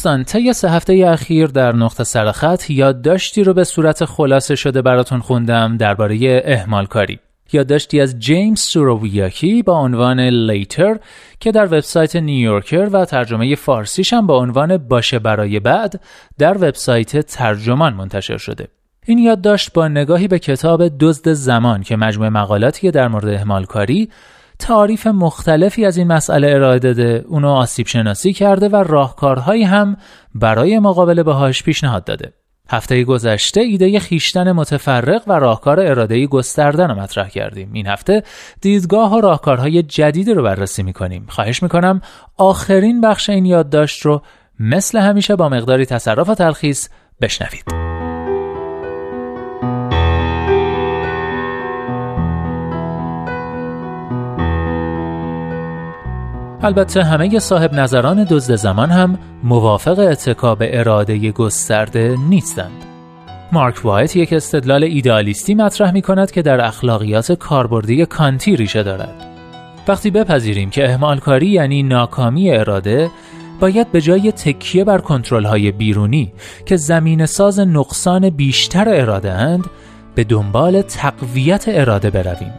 دوستان طی سه هفته اخیر در نقطه سرخط یادداشتی رو به صورت خلاصه شده براتون خوندم درباره اهمال کاری یادداشتی از جیمز سورویاکی با عنوان لیتر که در وبسایت نیویورکر و ترجمه فارسیش هم با عنوان باشه برای بعد در وبسایت ترجمان منتشر شده. این یادداشت با نگاهی به کتاب دزد زمان که مجموعه مقالاتی در مورد اهمال کاری تعاریف مختلفی از این مسئله ارائه داده. اونو آسیب شناسی کرده و راهکارهایی هم برای مقابله باهاش پیشنهاد داده. هفته گذشته ایده خیشتن متفرق و راهکار اراده گسترده رو مطرح کردیم. این هفته دیدگاه و راهکارهای جدیدی رو بررسی می‌کنیم. خواهش می‌کنم آخرین بخش این یادداشت رو مثل همیشه با مقداری تصرف و تلخیص بشنوید. البته همه صاحب نظران دزد زمان هم موافق اتکا به اراده گسترده نیستند. مارک وایت یک استدلال ایدالیستی مطرح می کند که در اخلاقیات کاربردی کانتی ریشه دارد. وقتی بپذیریم که اهمال کاری یعنی ناکامی اراده باید به جای تکیه بر کنترل های بیرونی که زمین ساز نقصان بیشتر اراده اند به دنبال تقویت اراده برویم.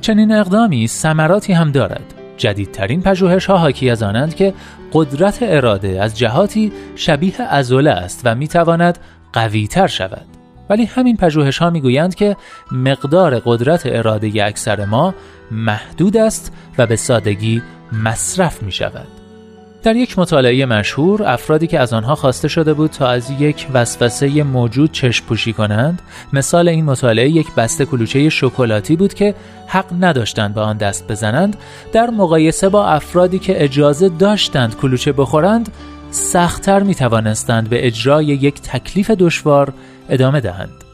چنین اقدامی ثمراتی هم دارد. جدیدترین پژوهش ها حاکی از آنند که قدرت اراده از جهاتی شبیه ازوله است و می‌تواند قویتر شود ولی همین پژوهش ها می‌گویند که مقدار قدرت اراده اکثر ما محدود است و به سادگی مصرف می شود. در یک مطالعه مشهور افرادی که از آنها خواسته شده بود تا از یک وسوسه موجود چشم پوشی کنند مثال این مطالعه یک بسته کلوچه شکلاتی بود که حق نداشتند به آن دست بزنند. در مقایسه با افرادی که اجازه داشتند کلوچه بخورند سختتر می توانستند به اجرای یک تکلیف دشوار ادامه دهند.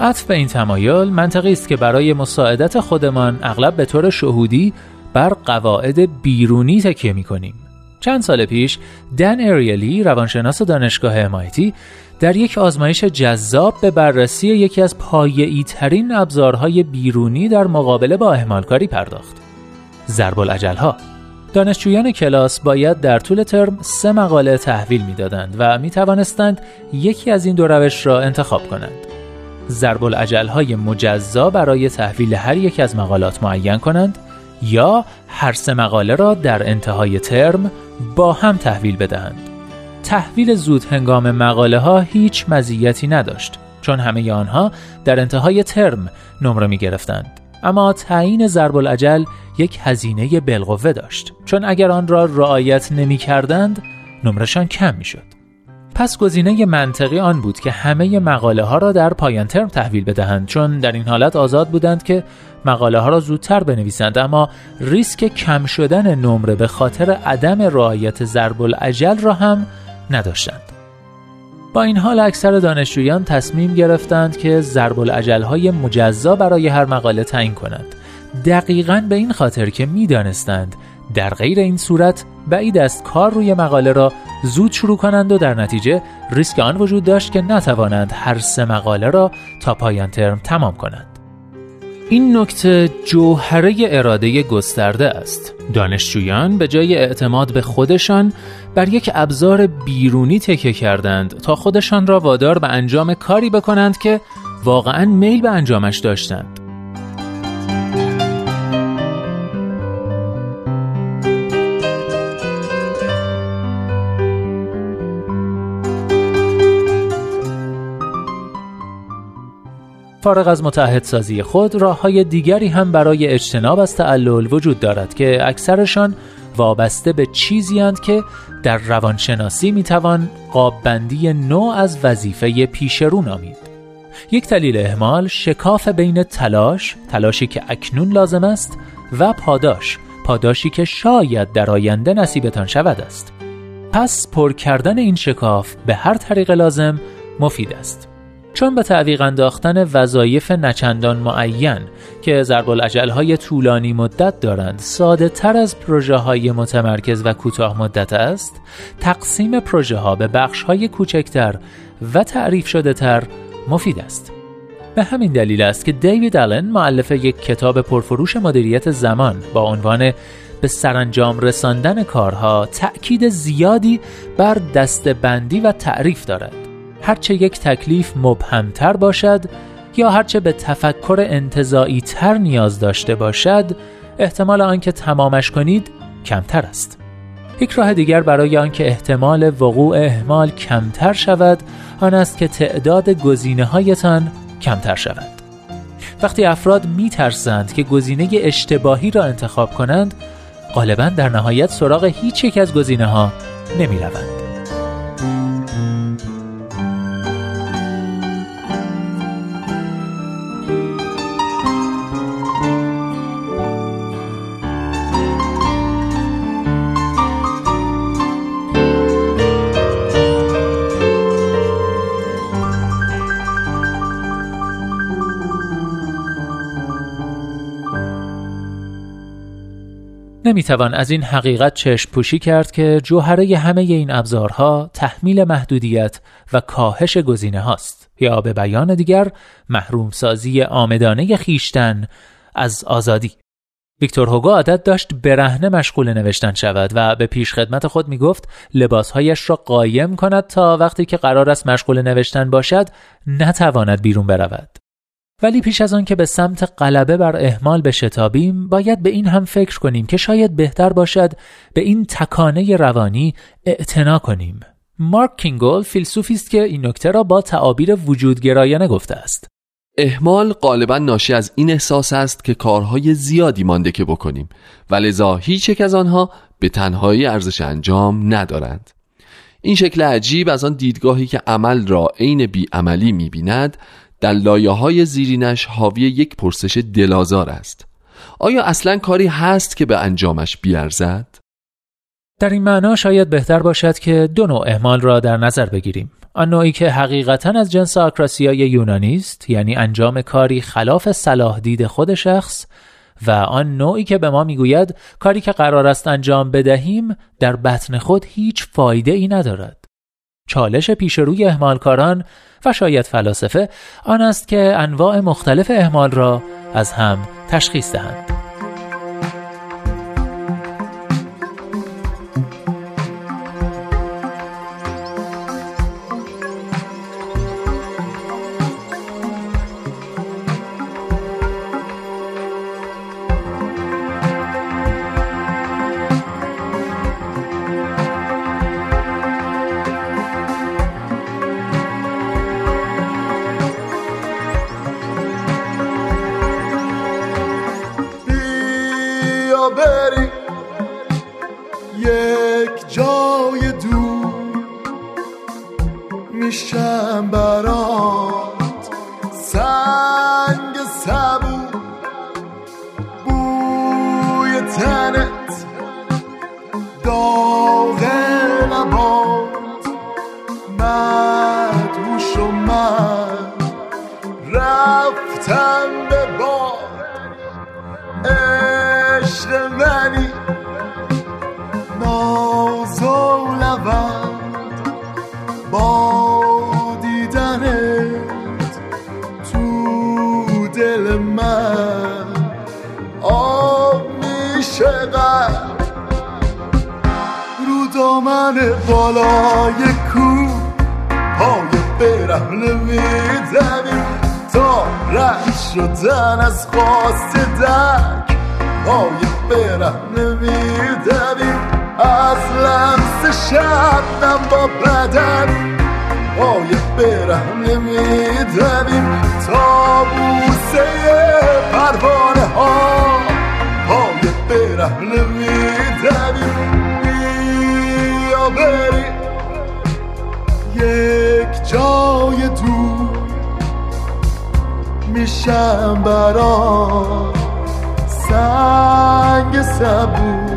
عطف به این تمایل منطقی است که برای مساعدت خودمان اغلب به طور شهودی بر قواعد بیرونی تکیه می کنیم چند سال پیش دن اریلی روانشناس دانشگاه امایتی در یک آزمایش جذاب به بررسی یکی از پایه‌ای ترین ابزارهای بیرونی در مقابله با اهمالکاری پرداخت. ضرب ها دانشجویان کلاس باید در طول ترم سه مقاله تحویل می‌دادند و می توانستند یکی از این دو روش را انتخاب کنند. ضرب های مجزا برای تحویل هر یک از مقالات معین کنند یا هر سه مقاله را در انتهای ترم با هم تحویل بدهند. تحویل زود هنگام مقاله ها هیچ مزیتی نداشت چون همه آنها در انتهای ترم نمره می گرفتند. اما تعیین ضرب العجل یک هزینه بالقوه داشت چون اگر آن را رعایت نمی کردند نمرشان کم می شد. پس گزینه منطقی آن بود که همه مقاله ها را در پایان ترم تحویل بدهند چون در این حالت آزاد بودند که مقاله ها را زودتر بنویسند. اما ریسک کم شدن نمره به خاطر عدم رعایت ضرب العجل را هم نداشتند. با این حال اکثر دانشجویان تصمیم گرفتند که ضرب العجل های مجزا برای هر مقاله تعیین کنند. دقیقا به این خاطر که می‌دانستند در غیر این صورت بعید است کار روی مقاله را زود شروع کنند و در نتیجه ریسک آن وجود داشت که نتوانند هر سه مقاله را تا پایان ترم تمام کنند. این نکته جوهره اراده گسترده است. دانشجویان به جای اعتماد به خودشان بر یک ابزار بیرونی تکه کردند تا خودشان را وادار به انجام کاری بکنند که واقعا میل به انجامش داشتند. فارغ از متحدسازی خود راه های دیگری هم برای اجتناب از تعلل وجود دارد که اکثرشان وابسته به چیزی هند که در روانشناسی می‌توان قاببندی نوع از وظیفه پیشرو نامید. یک دلیل اهمال شکاف بین تلاش تلاشی که اکنون لازم است و پاداش پاداشی که شاید در آینده نصیبتان شود است. پس پر کردن این شکاف به هر طریق لازم مفید است. چون به تعویق انداختن وظایف نچندان معین که ضرب های طولانی مدت دارند ساده تر از پروژه های متمرکز و کوتاه مدت است تقسیم پروژه ها به بخش های کوچکتر و تعریف شده تر مفید است. به همین دلیل است که دیوید آلن معلف یک کتاب پرفروش مدیریت زمان با عنوان به سرانجام رساندن کارها تأکید زیادی بر دستبندی و تعریف دارد. هرچه یک تکلیف مبهمتر باشد یا هرچه به تفکر انتظایی تر نیاز داشته باشد احتمال آنکه تمامش کنید کمتر است یک راه دیگر برای آنکه احتمال وقوع اهمال کمتر شود آن است که تعداد گزینه هایتان کمتر شود وقتی افراد می ترسند که گزینه اشتباهی را انتخاب کنند غالبا در نهایت سراغ هیچ یک از گزینه ها نمی روند. نمی‌توان از این حقیقت چشم پوشی کرد که جوهره همه این ابزارها تحمیل محدودیت و کاهش گزینه هاست. یا به بیان دیگر محروم سازی آمدانه خیشتن از آزادی. ویکتور هوگو عادت داشت برهنه مشغول نوشتن شود و به پیش خدمت خود می گفت لباسهایش را قایم کند تا وقتی که قرار است مشغول نوشتن باشد نتواند بیرون برود. ولی پیش از آن که به سمت غلبه بر اهمال بشتابیم باید به این هم فکر کنیم که شاید بهتر باشد به این تکانه روانی اعتنا کنیم. مارک کینگول فیلسوفی است که این نکته را با تعابیر وجودگرایانه گفته است. احمال غالبا ناشی از این احساس است که کارهای زیادی مانده که بکنیم و لذا هیچ یک از آنها به تنهایی ارزش انجام ندارند. این شکل عجیب از آن دیدگاهی که عمل را عین بیعملی می‌بیند در لایه های زیرینش حاوی یک پرسش دلازار است. آیا اصلا کاری هست که به انجامش بیارزد؟ در این معنا شاید بهتر باشد که دو نوع احمال را در نظر بگیریم. آن نوعی که حقیقتا از جنس آکراسیای یونانی است یعنی انجام کاری خلاف صلاح دید خود شخص و آن نوعی که به ما می‌گوید کاری که قرار است انجام بدهیم در بطن خود هیچ فایده ای ندارد. چالش پیش روی اهمالکاران و شاید فلاسفه آن است که انواع مختلف اهمال را از هم تشخیص دهند. بالای کو پای برهنه میدویم تا رد شدن از خواست دک پای برهنه میدویم از لمس شبنم با بدن پای برهنه میدویم تا بوسه پروانه ها پای برهنه میدویم بری. یک جای دور میشم برا سنگ سبور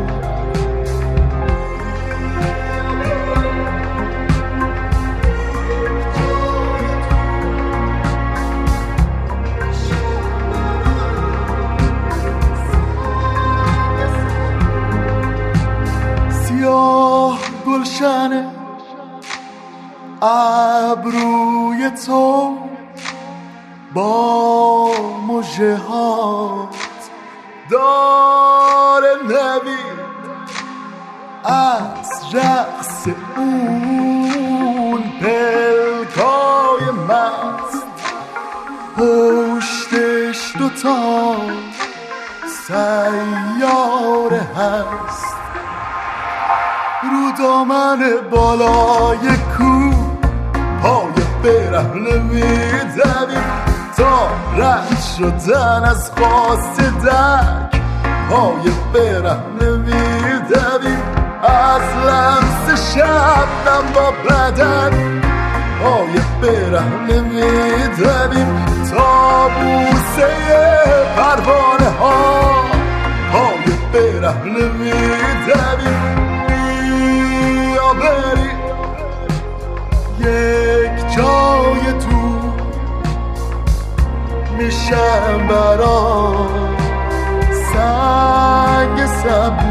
از رقص اون پلکای مست پشتش دوتا سیاره هست. رو دامن بالای کو پای برهنه میدویم تا رد شدن از خواست دک پای برهنه میدویم از لمس شبنم با بدن پای برهنه میدویم تا بوسه پروانه ها پای برهنه میدویم بیا بریم یک جای تو میشم برا سنگ سبو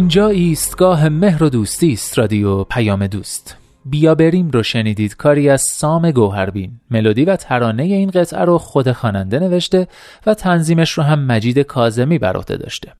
اینجا ایستگاه مهر و دوستی است رادیو پیام دوست. بیا بریم رو شنیدید کاری از سام گوهربین. ملودی و ترانه این قطعه رو خود خواننده نوشته و تنظیمش رو هم مجید کازمی بر عهده داشته.